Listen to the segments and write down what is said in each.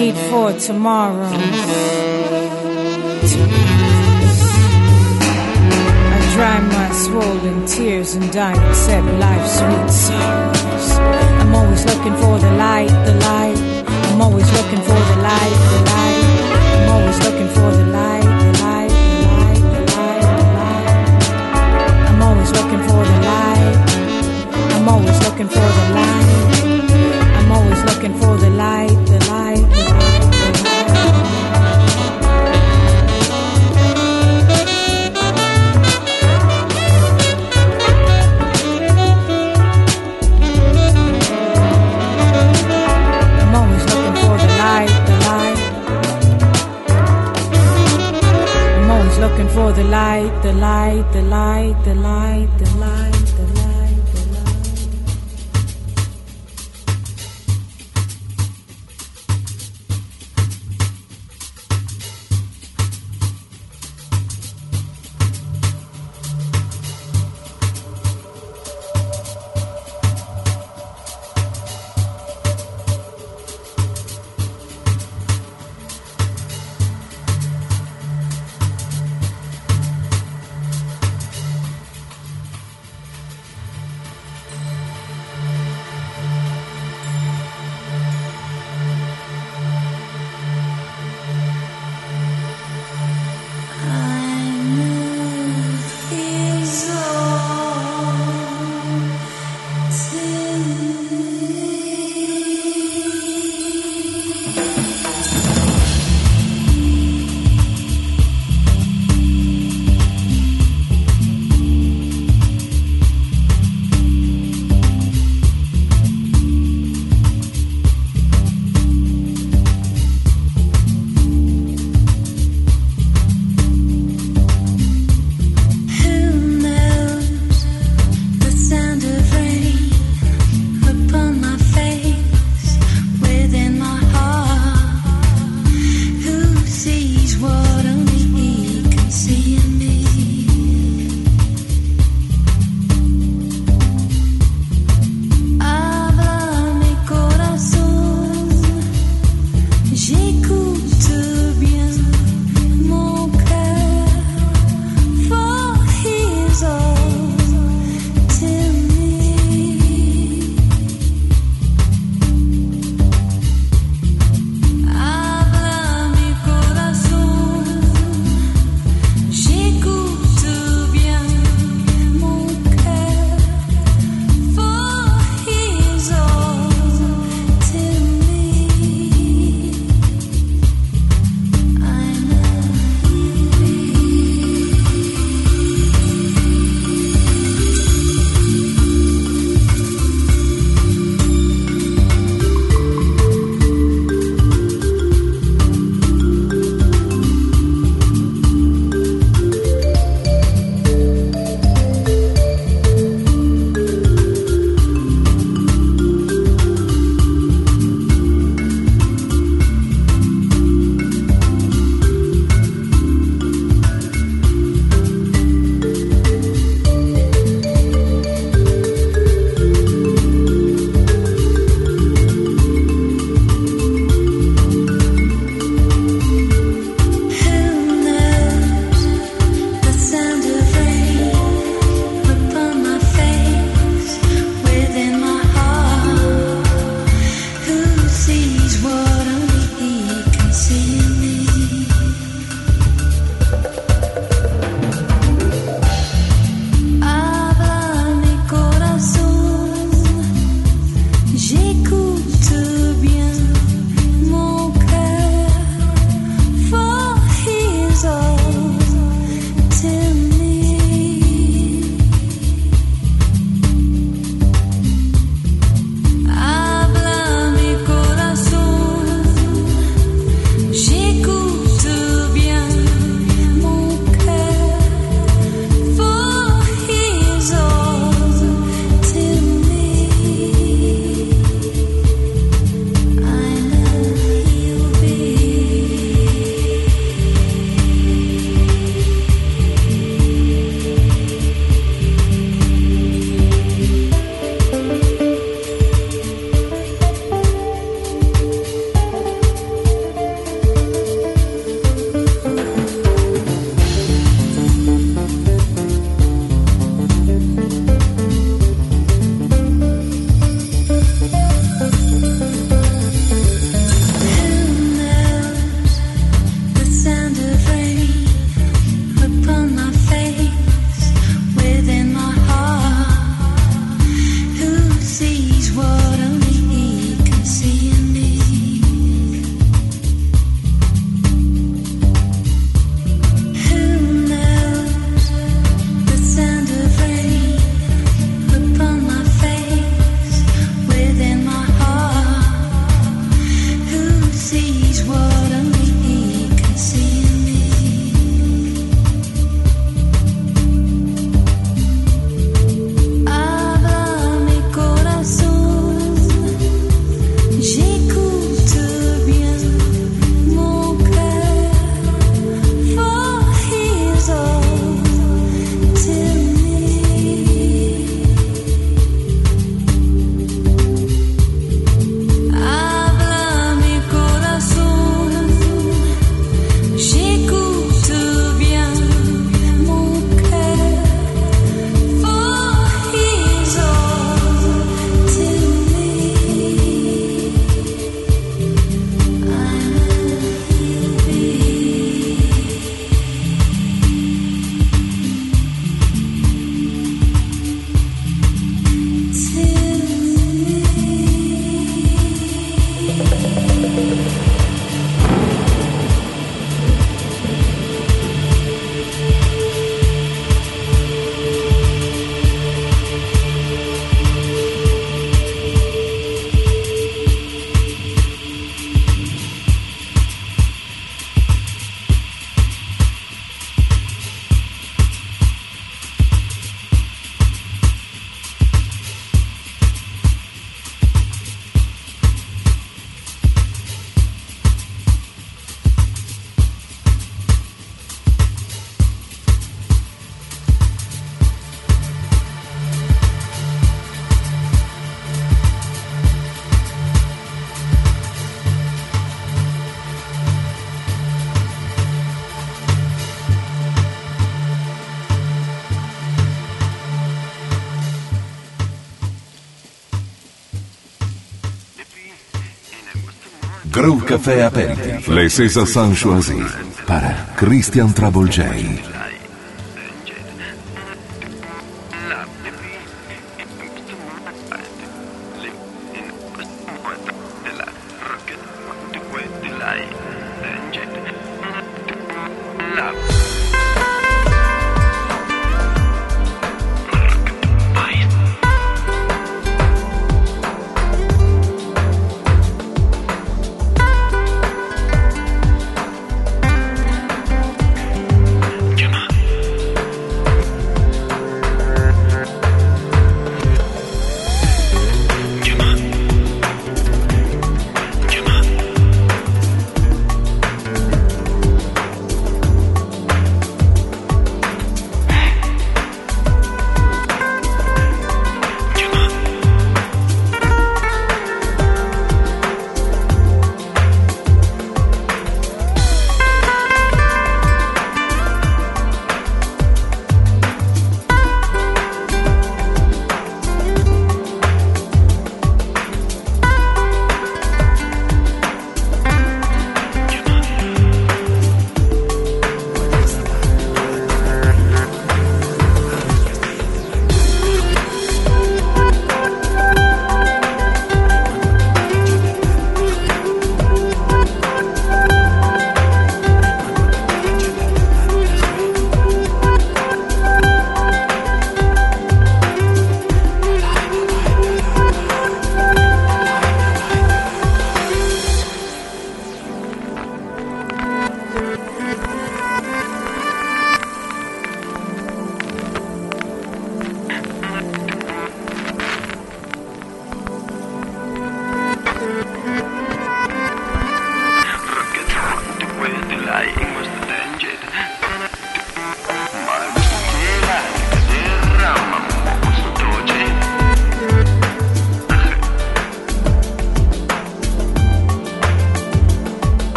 need for tomorrow. I dry my swollen tears and dissect life's sweet sorrows. I'm always looking for the light, the light. I'm always looking for the light, the light. I'm always looking for the light, the light, the light, the light, the light. I'm always looking for the light. I'm always looking for the light. I'm always looking for the light, the light. for the light, the light, the light, the light, the light. Caffè Aperti. Le Sesa San Choisy para Christian Travolgei.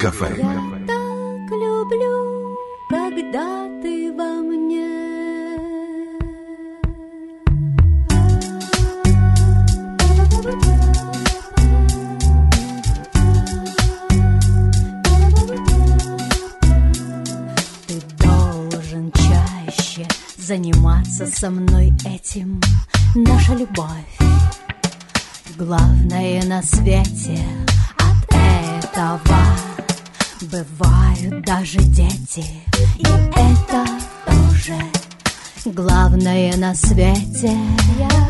кафе. Я так люблю, когда ты во мне. Ты должен чаще заниматься со мной этим. Наша любовь главное на свете радости И это тоже главное на свете. Я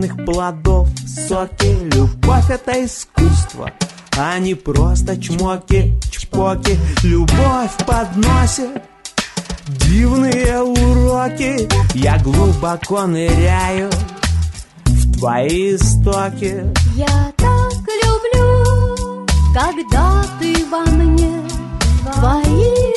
приятных плодов. Соки Любовь это искусство, а не просто чмоки, чпоки. Любовь подносит дивные уроки. Я глубоко ныряю в твои истоки. Я так люблю, когда ты во мне твои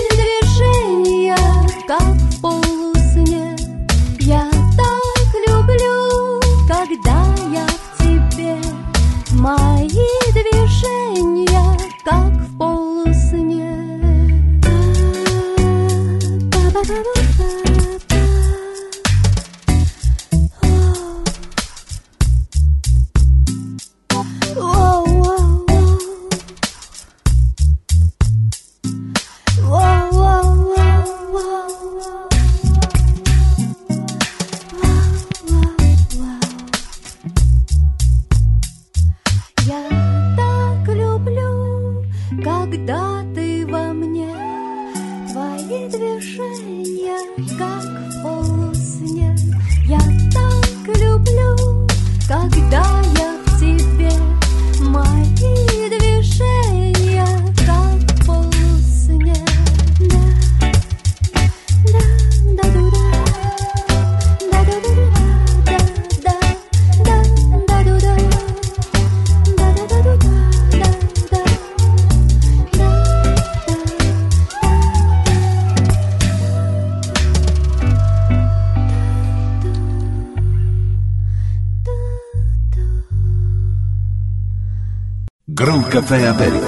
Café América.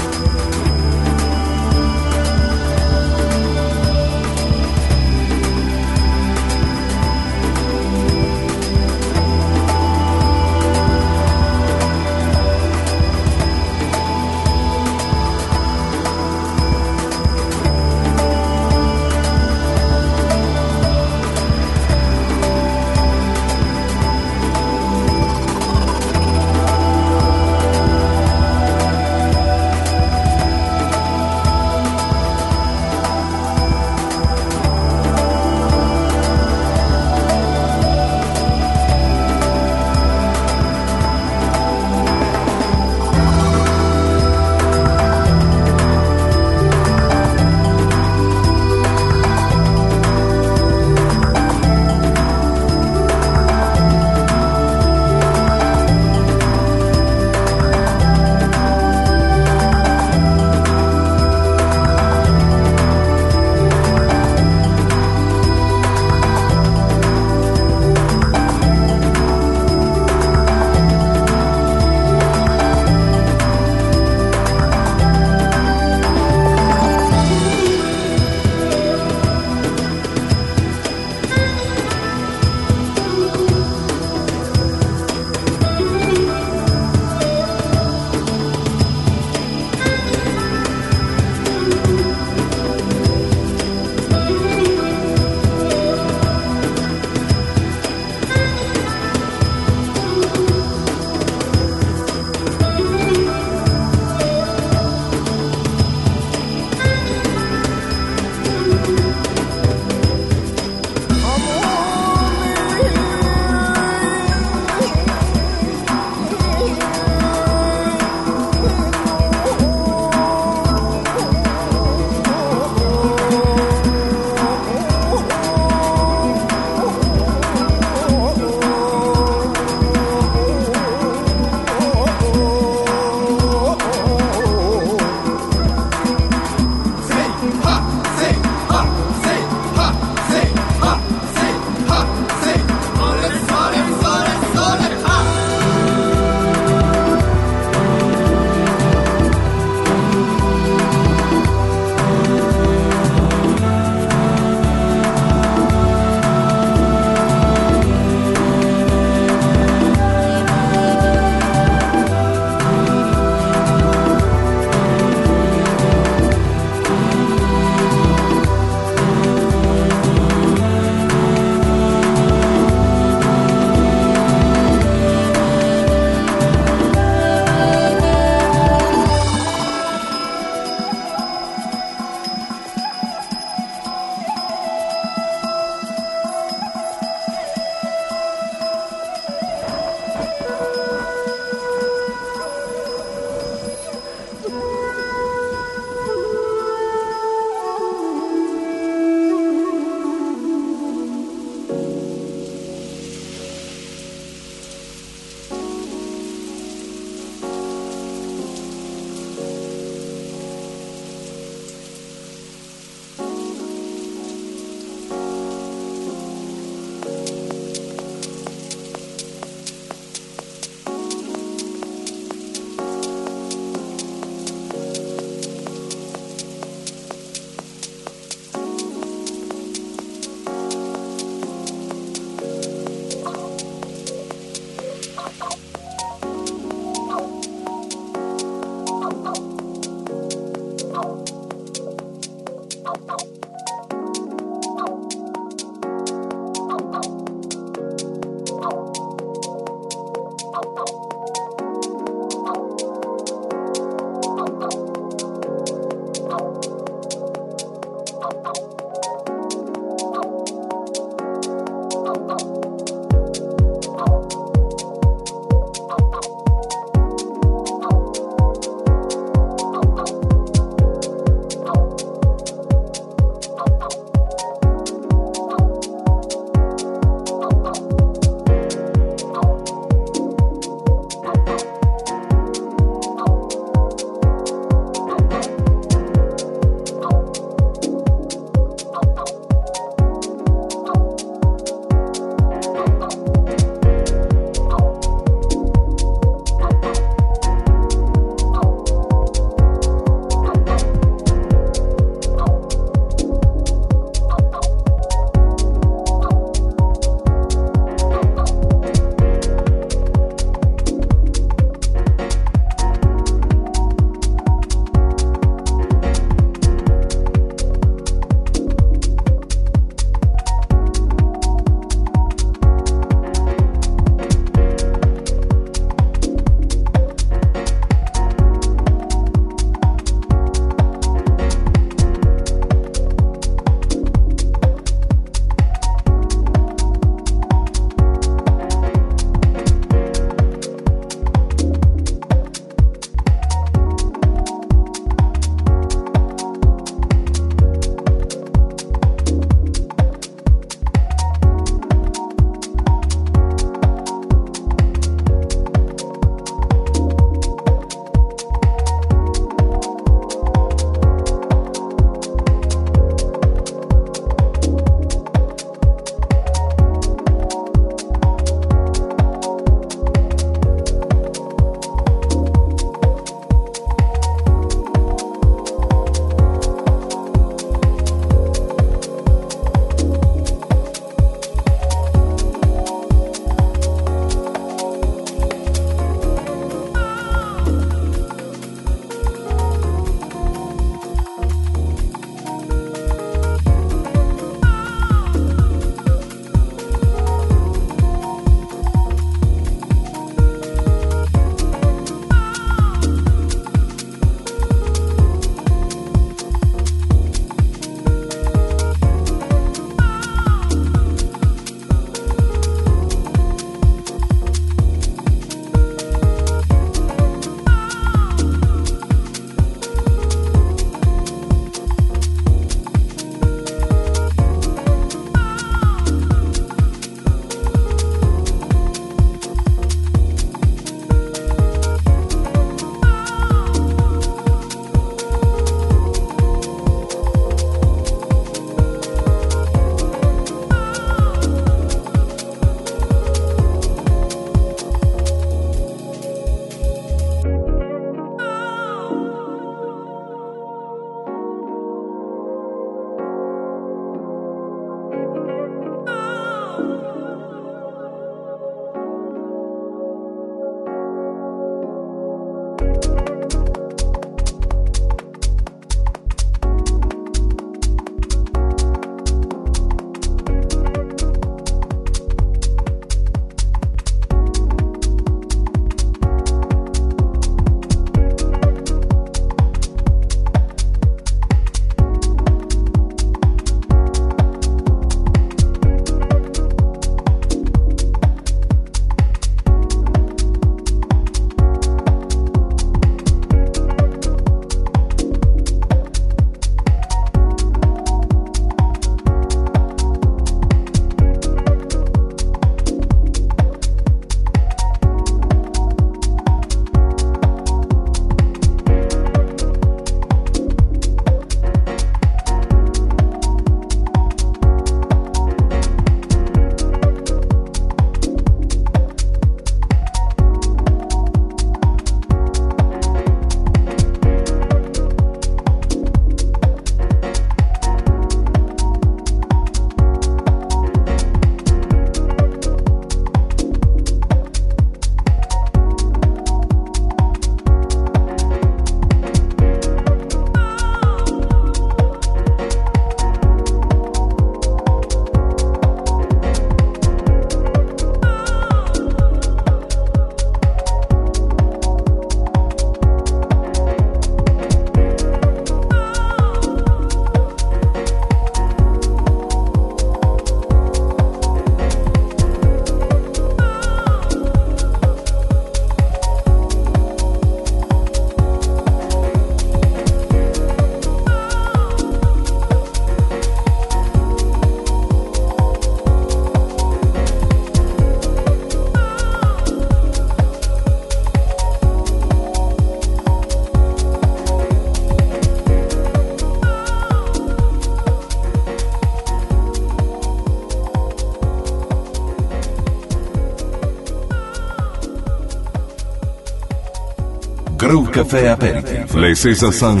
Brew Café Aperitif. Le César San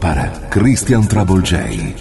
para Christian Trouble J.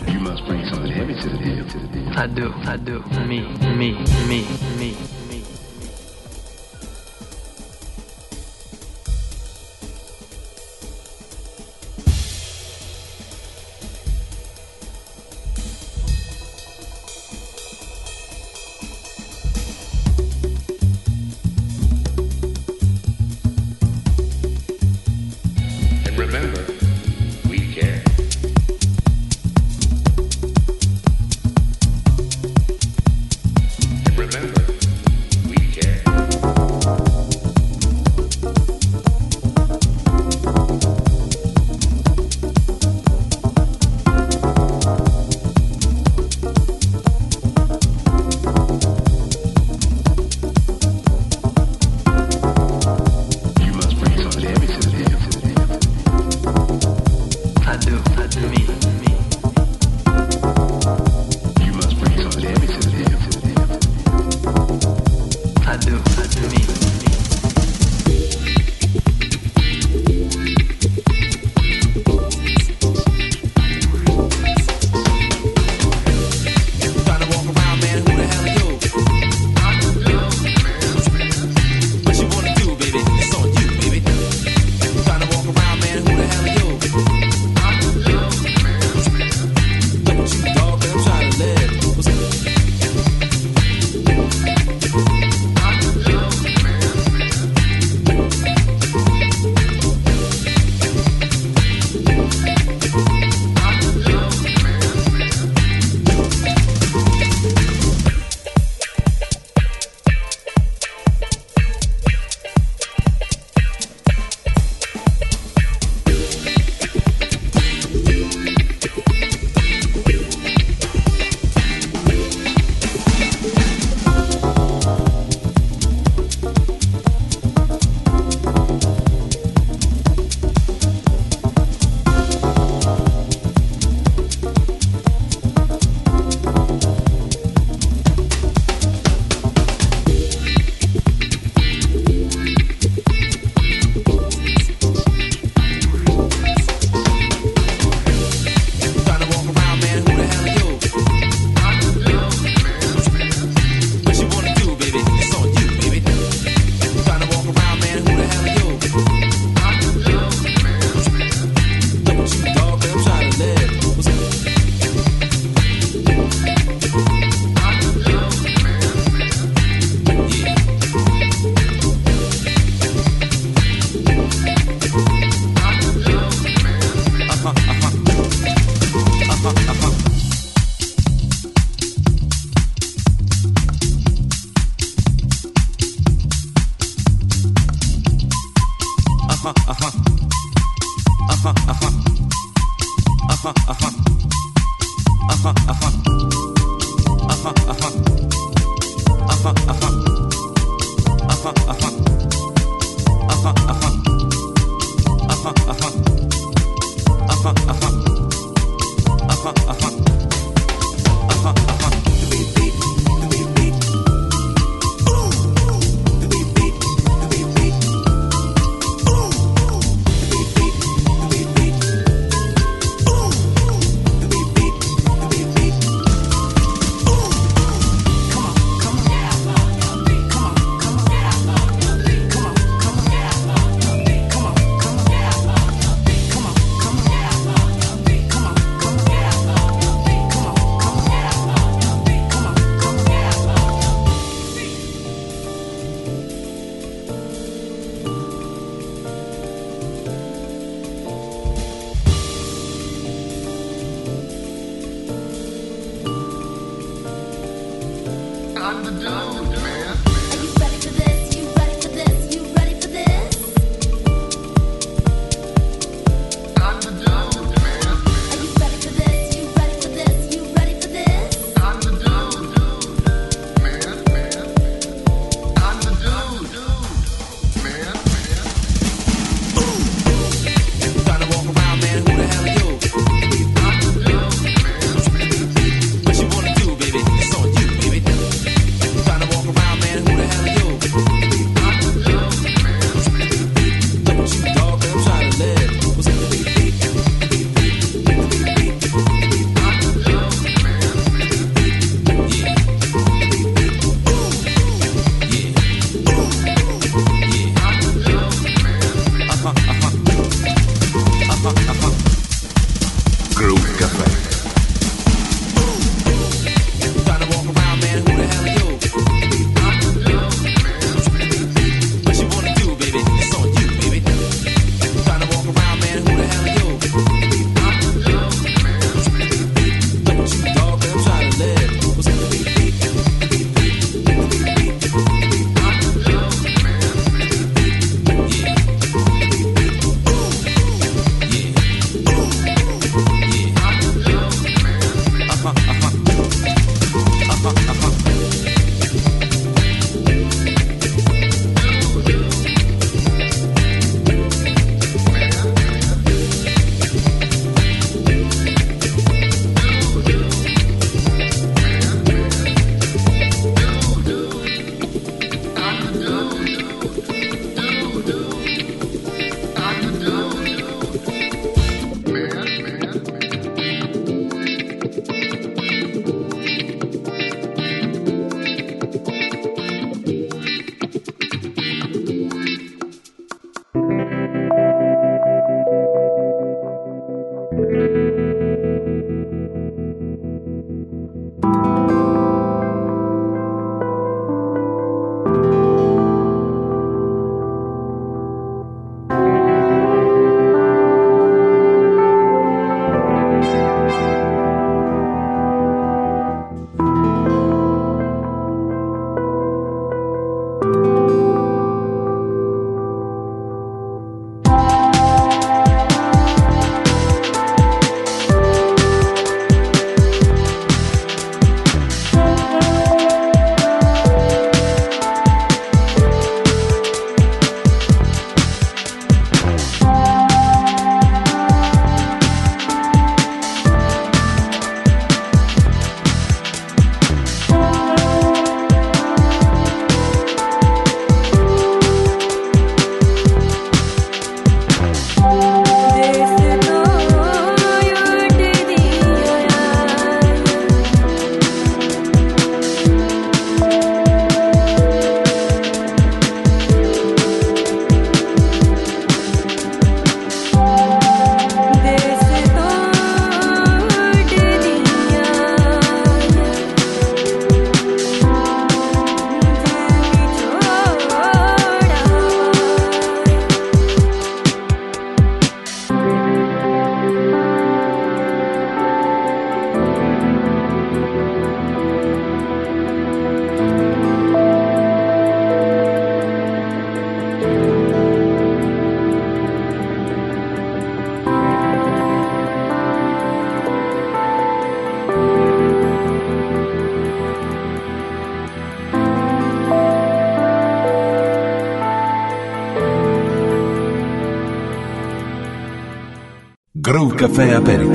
Café América.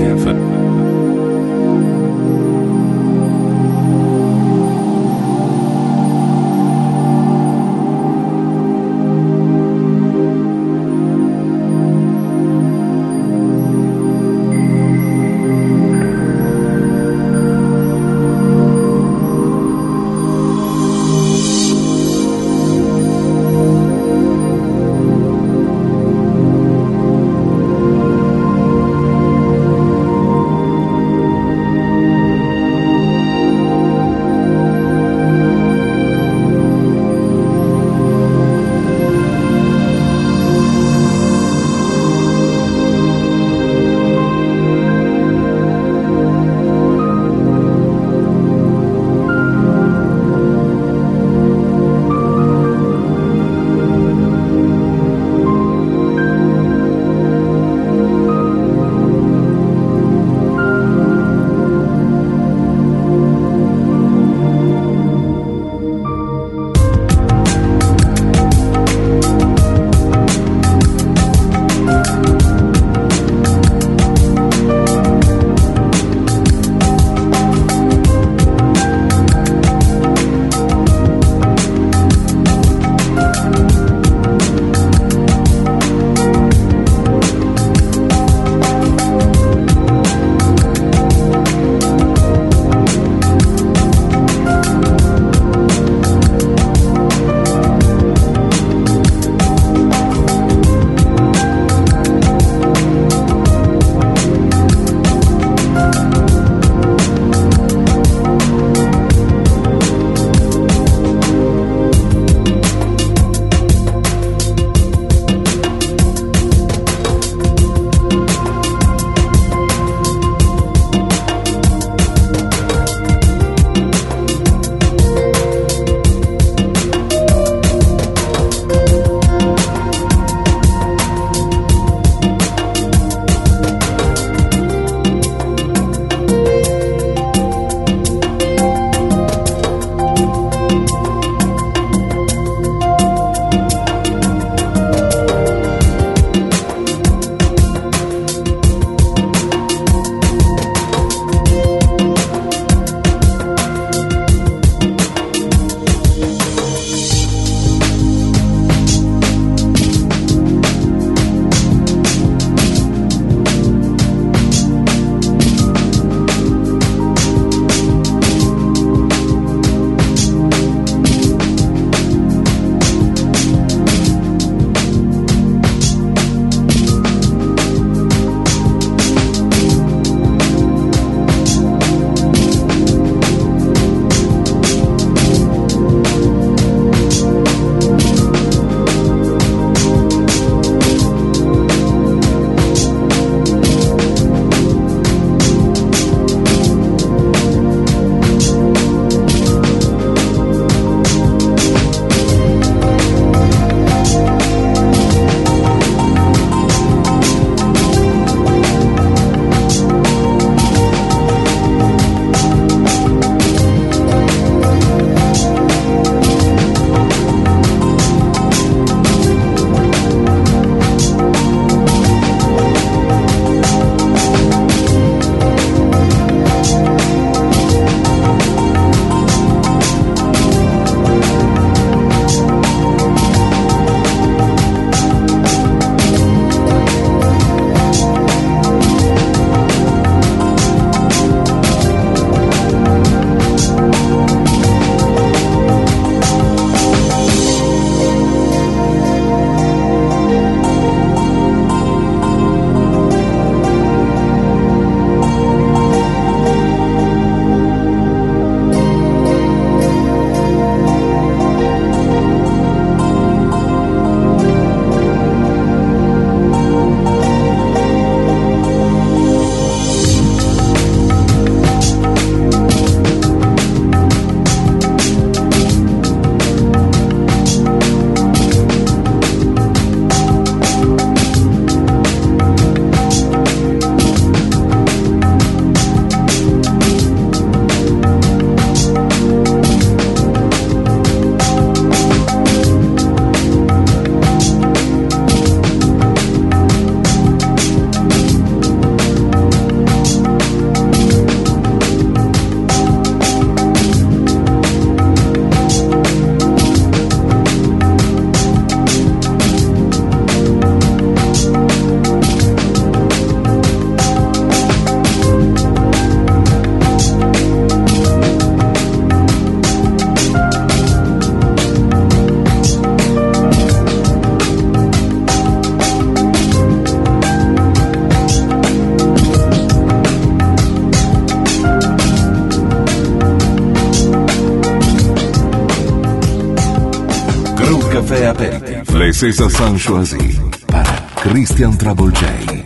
César Sancho así para Christian Travel J.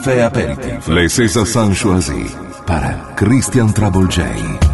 caffè aperitivo. Le César Sanchoisie para Christian Travolgei.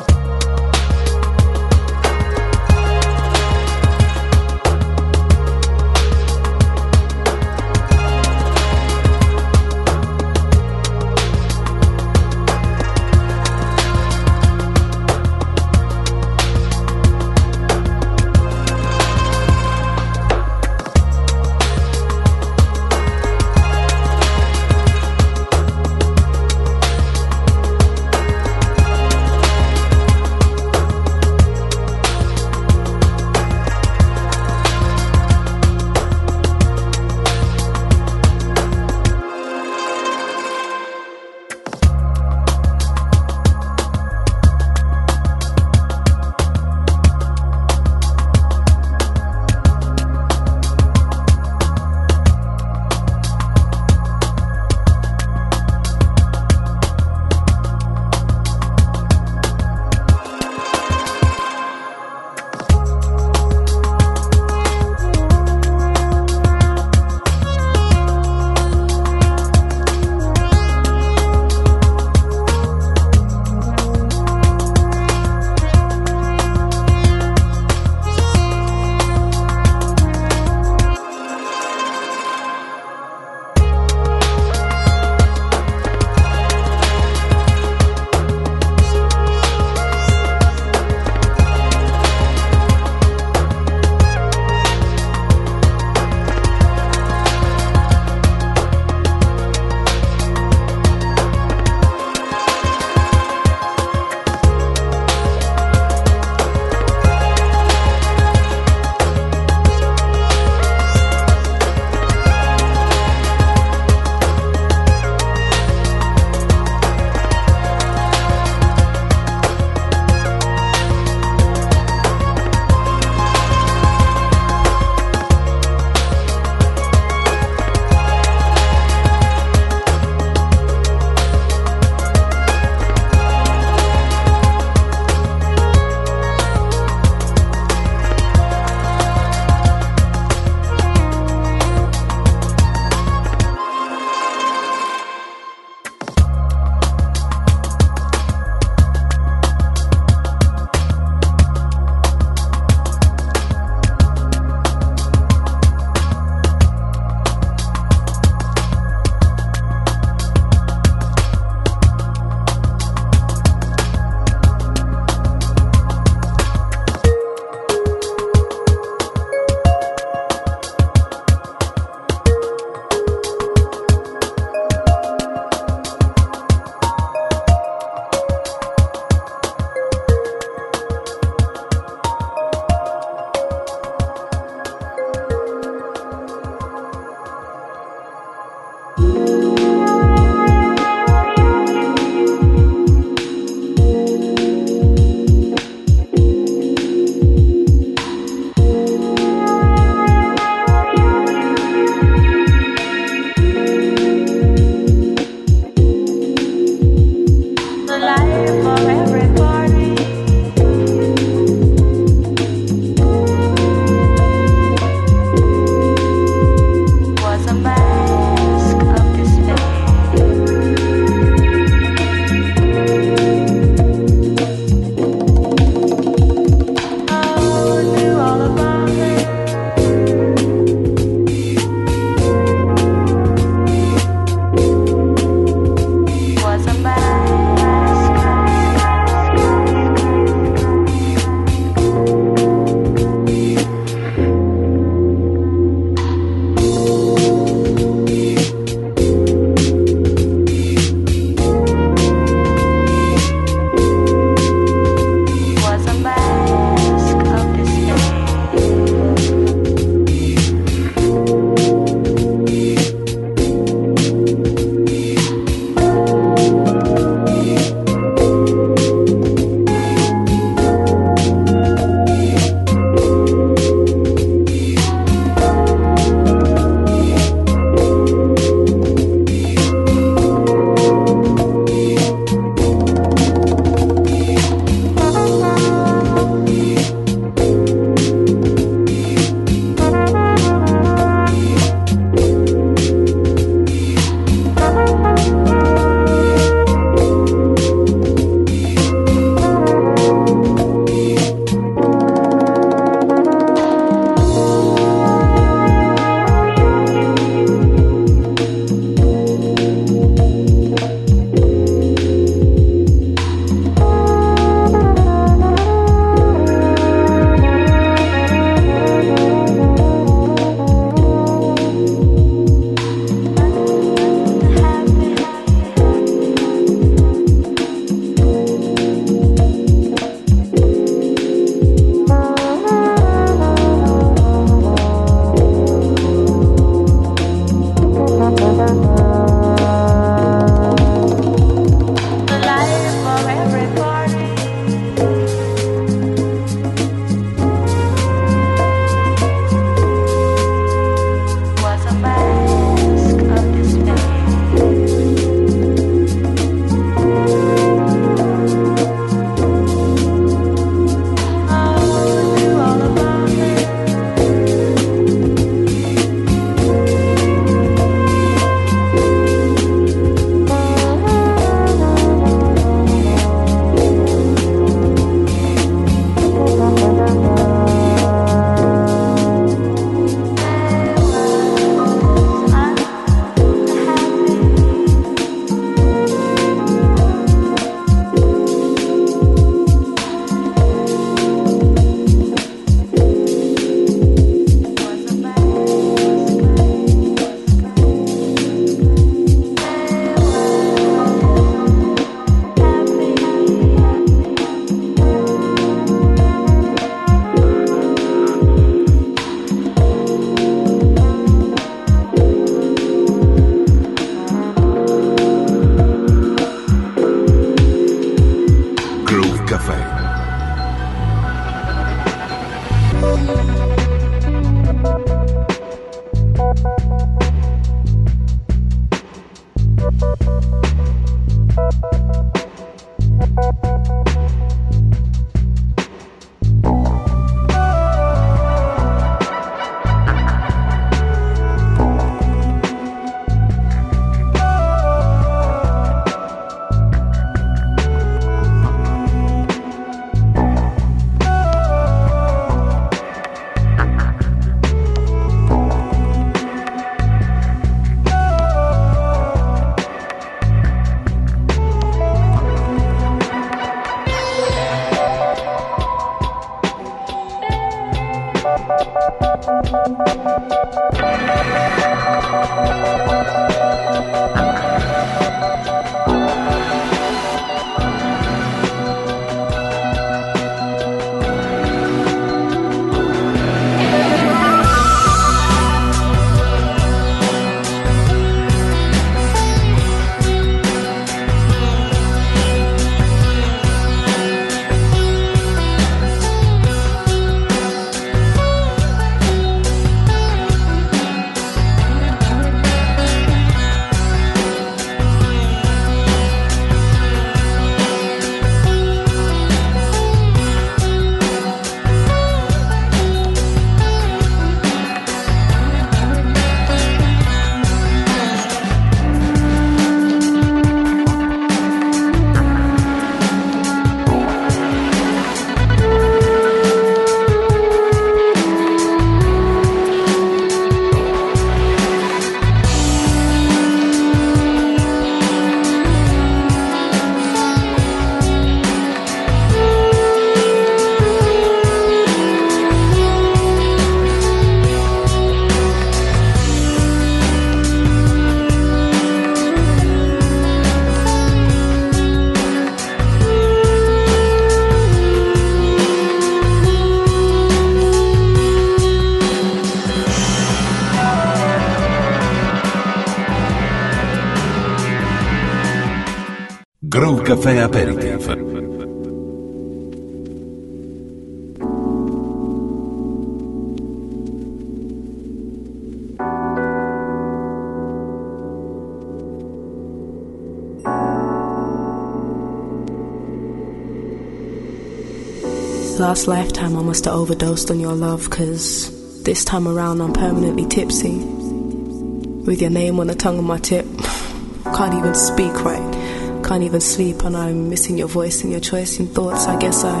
Overdosed on your love, cause this time around I'm permanently tipsy. With your name on the tongue of my tip. Can't even speak right. Can't even sleep, and I'm missing your voice and your choice in thoughts. I guess I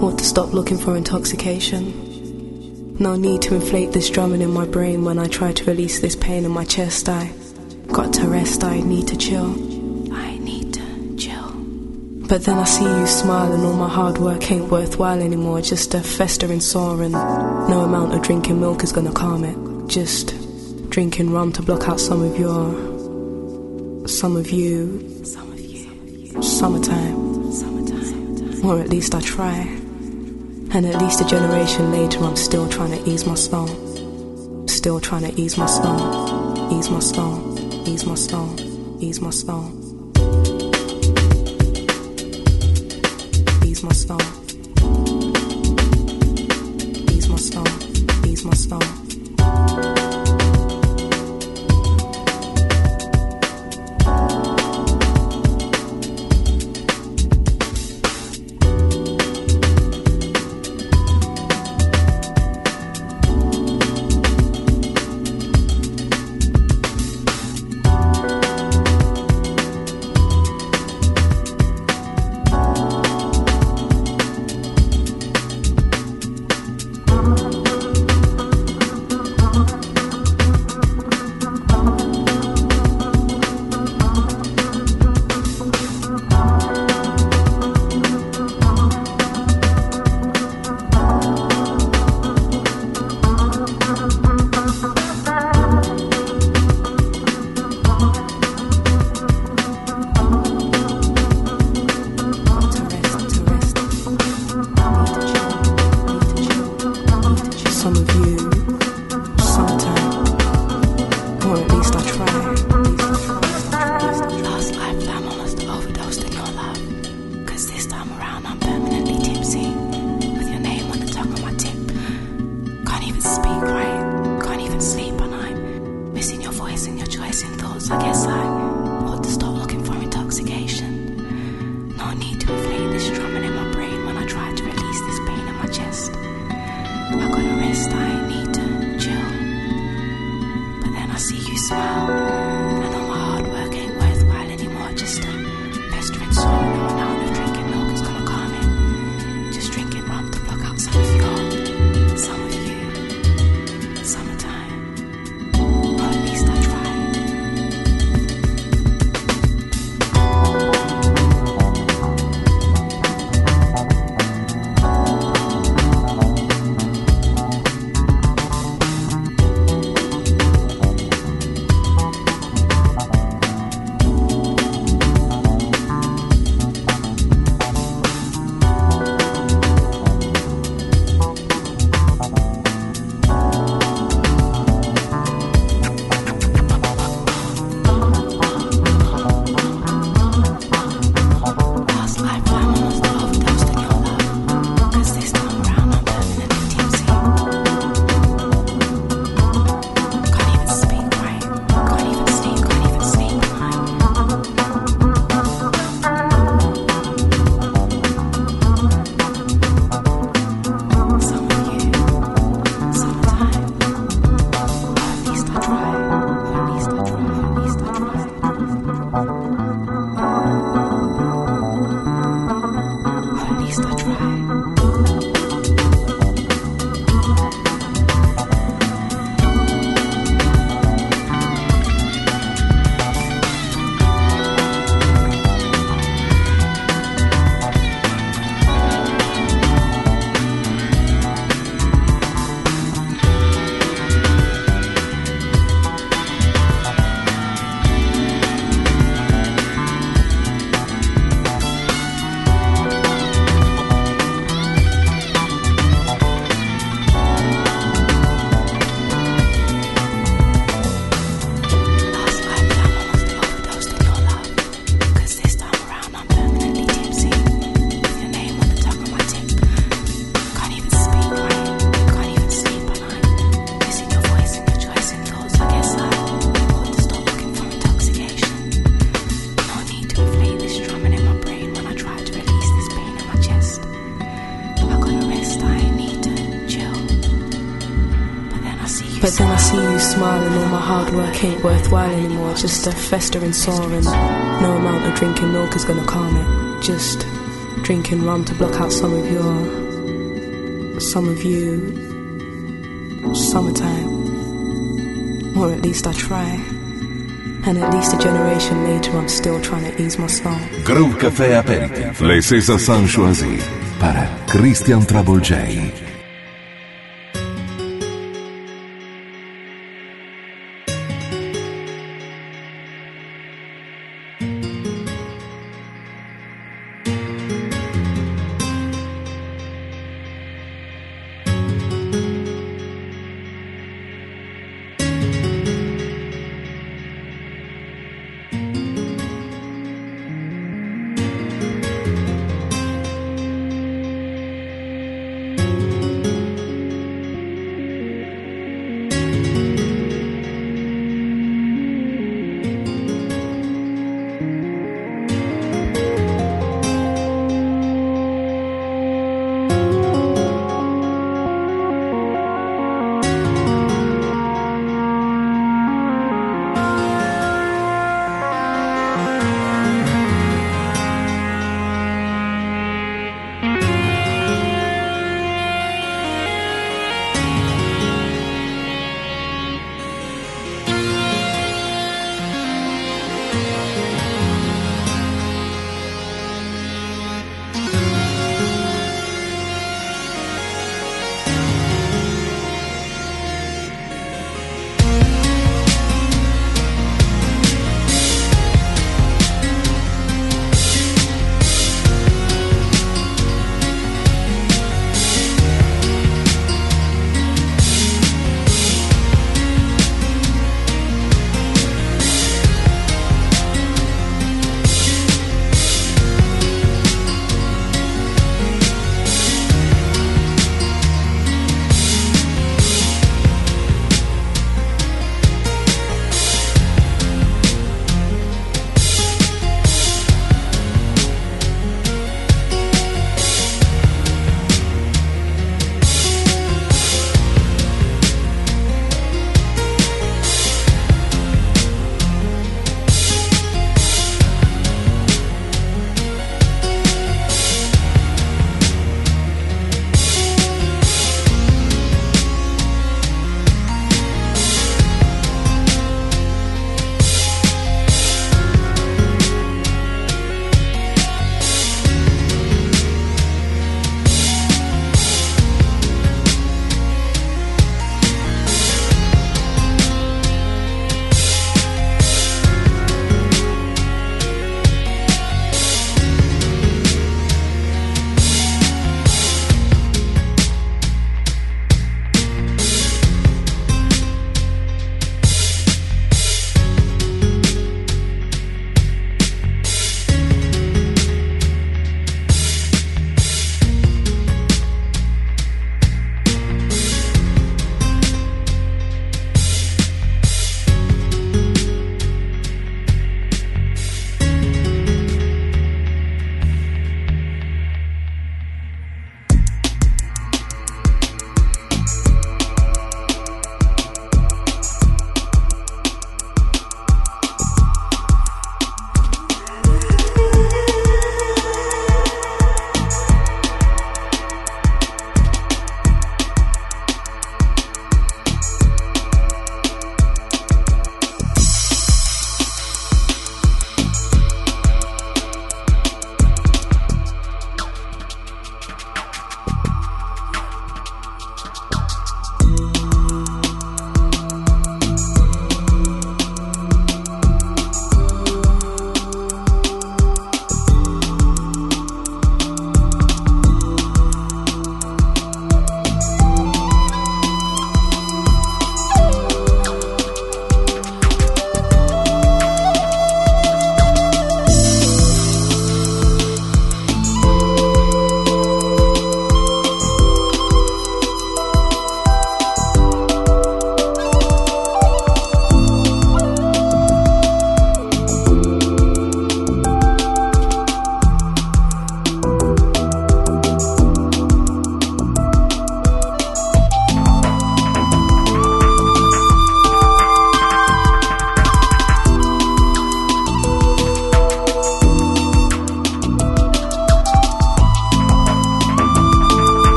ought to stop looking for intoxication. No need to inflate this drumming in my brain when I try to release this pain in my chest. I got to rest, I need to chill. But then I see you smile, and all my hard work ain't worthwhile anymore. Just a festering sore, and no amount of drinking milk is gonna calm it. Just drinking rum to block out some of your. some of you. some of you. summertime. summertime. Or at least I try. And at least a generation later, I'm still trying to ease my soul. Still trying to ease my soul. Ease my soul. Ease my soul. Ease my soul. And all my hard work ain't worthwhile anymore. Just a festering sore and no amount of drinking milk is gonna calm it. Just drinking rum to block out some of your, some of you, summertime. Or at least I try. And at least a generation later I'm still trying to ease my soul. Groove Café Aperitif. Les César San Choisi. Para Christian Trouble J.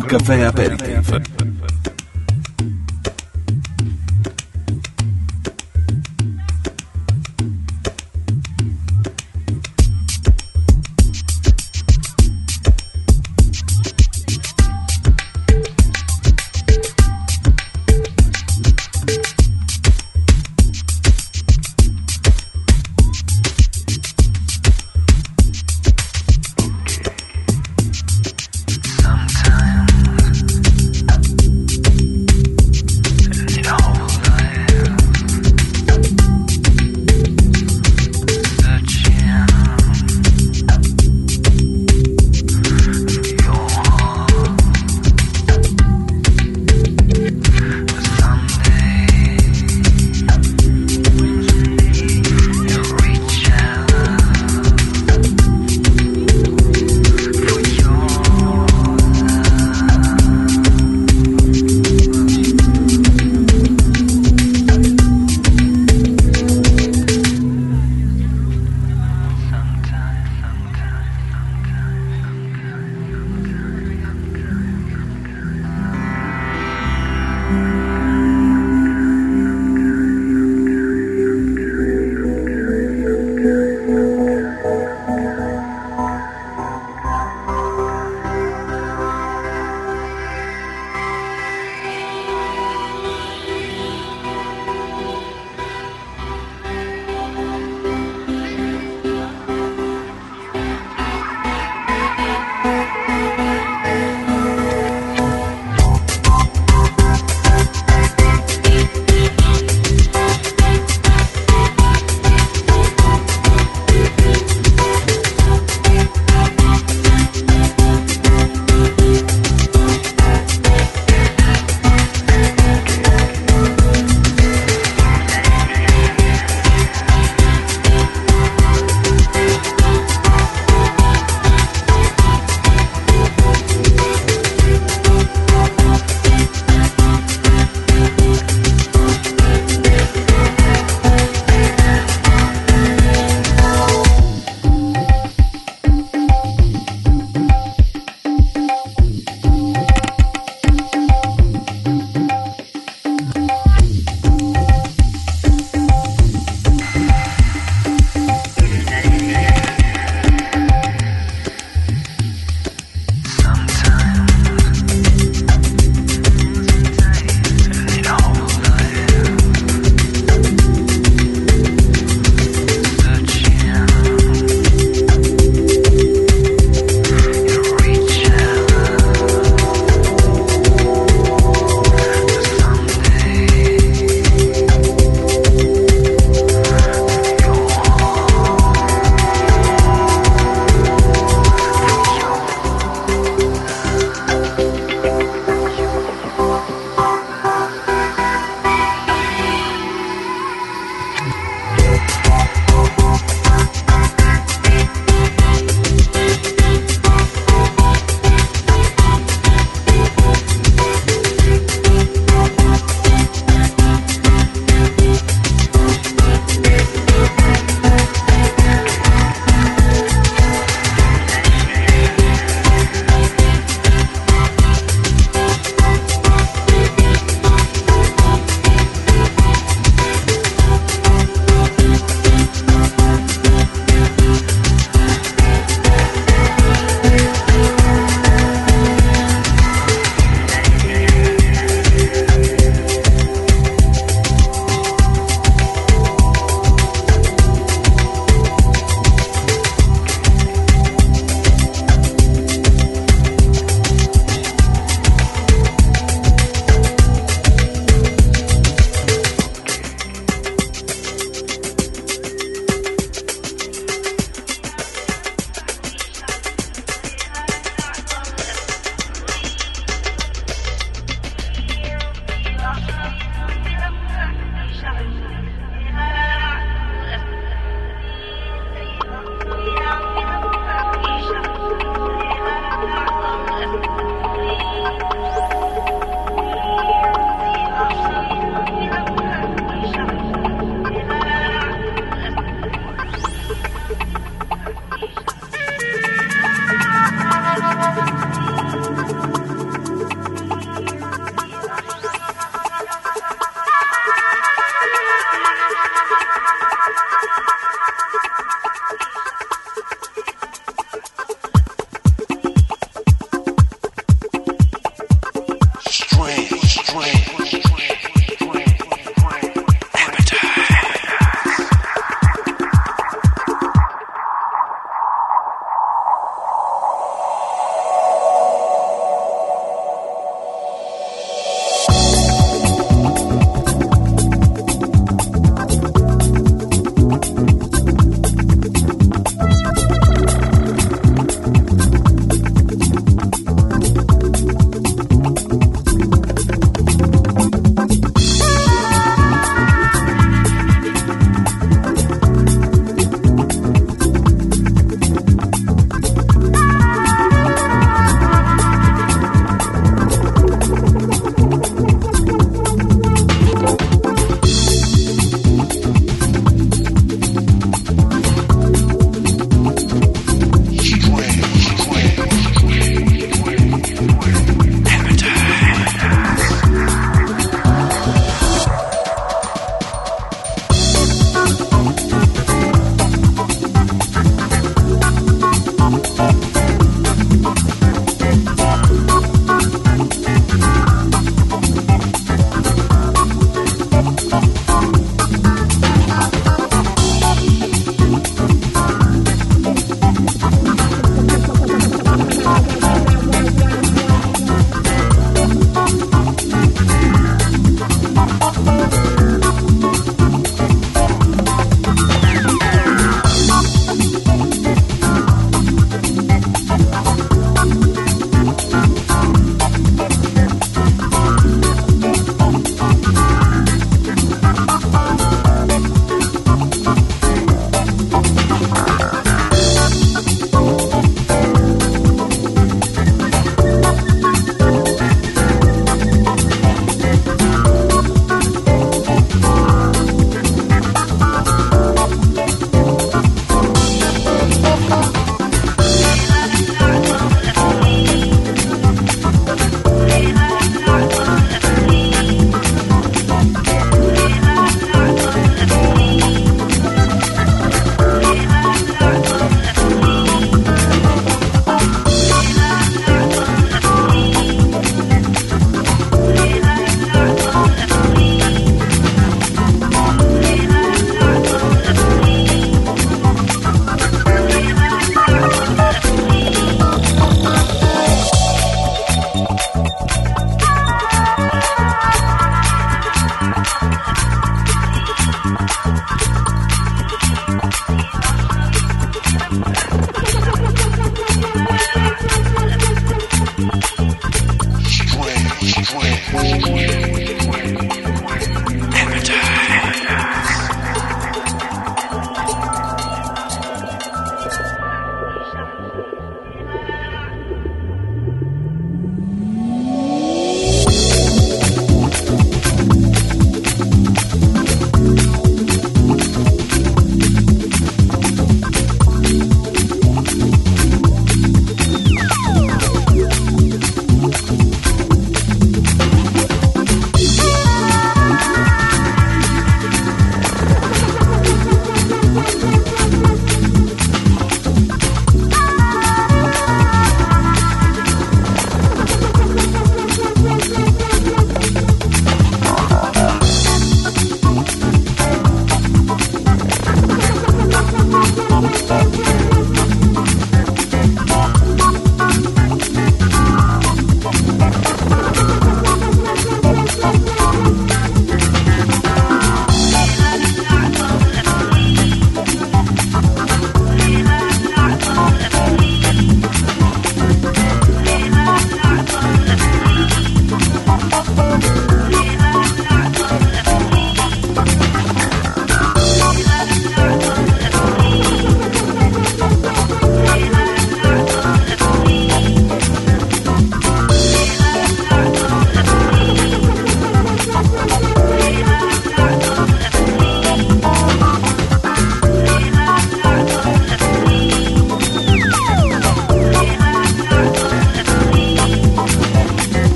café apéritif.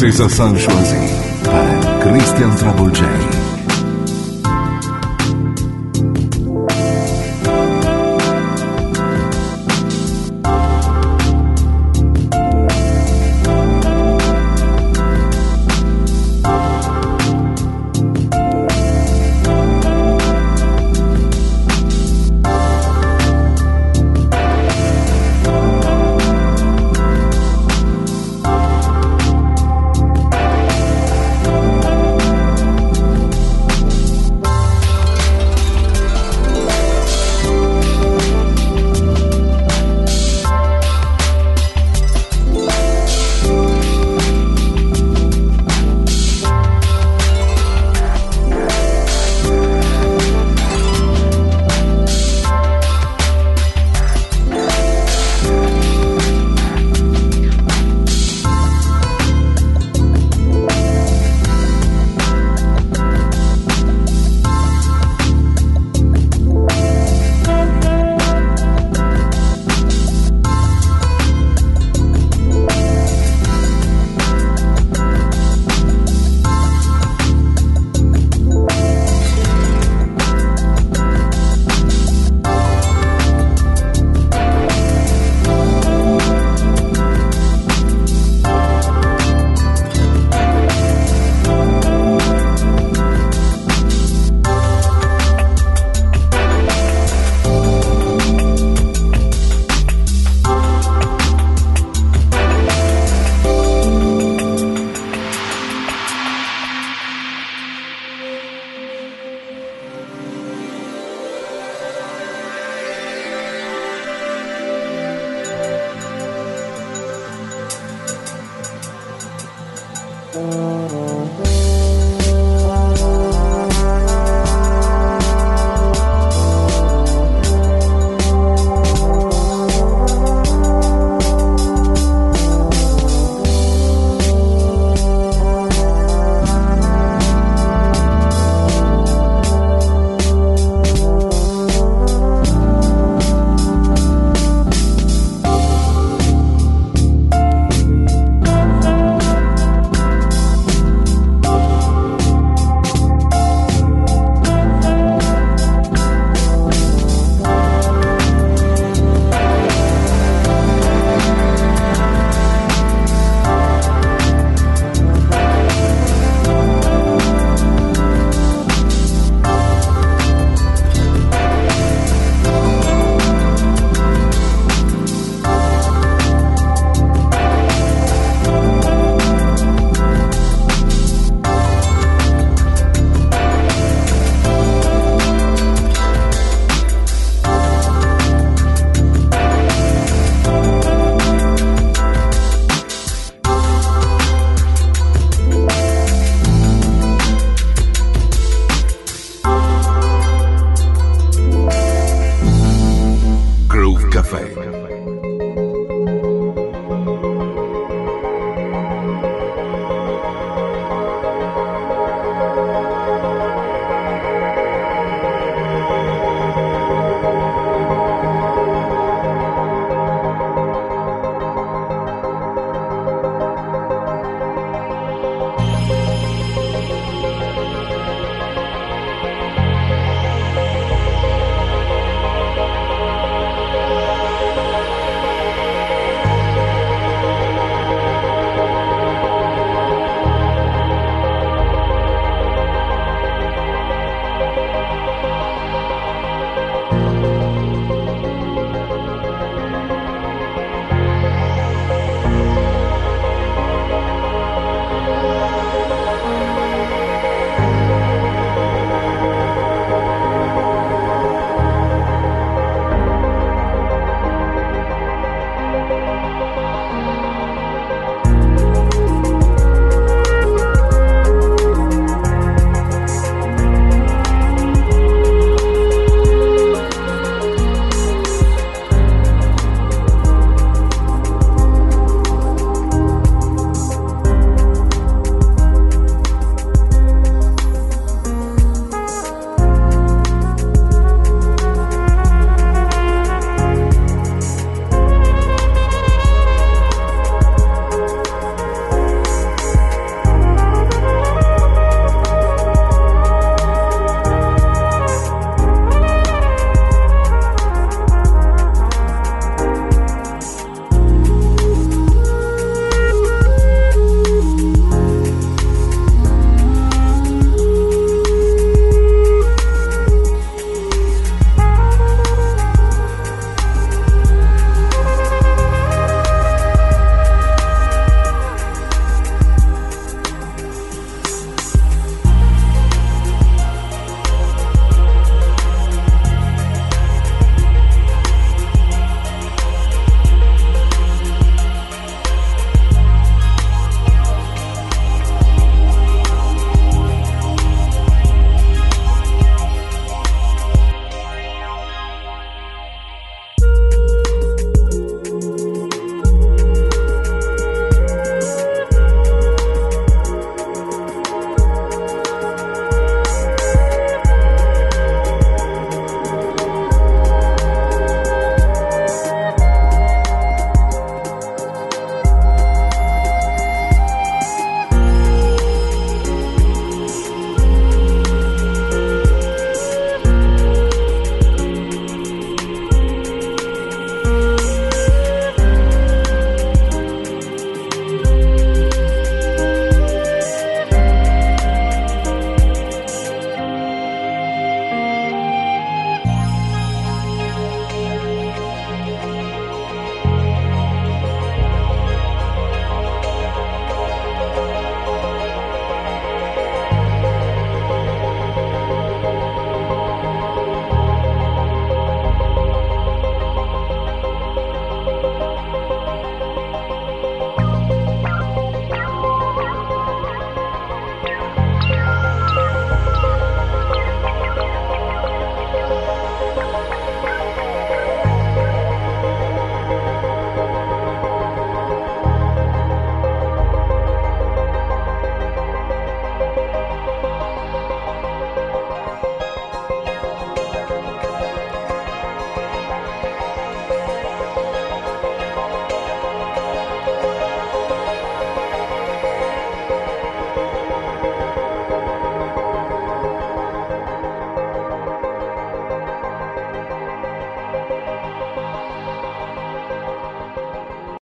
César Sanchoisi, Christian Travolgente.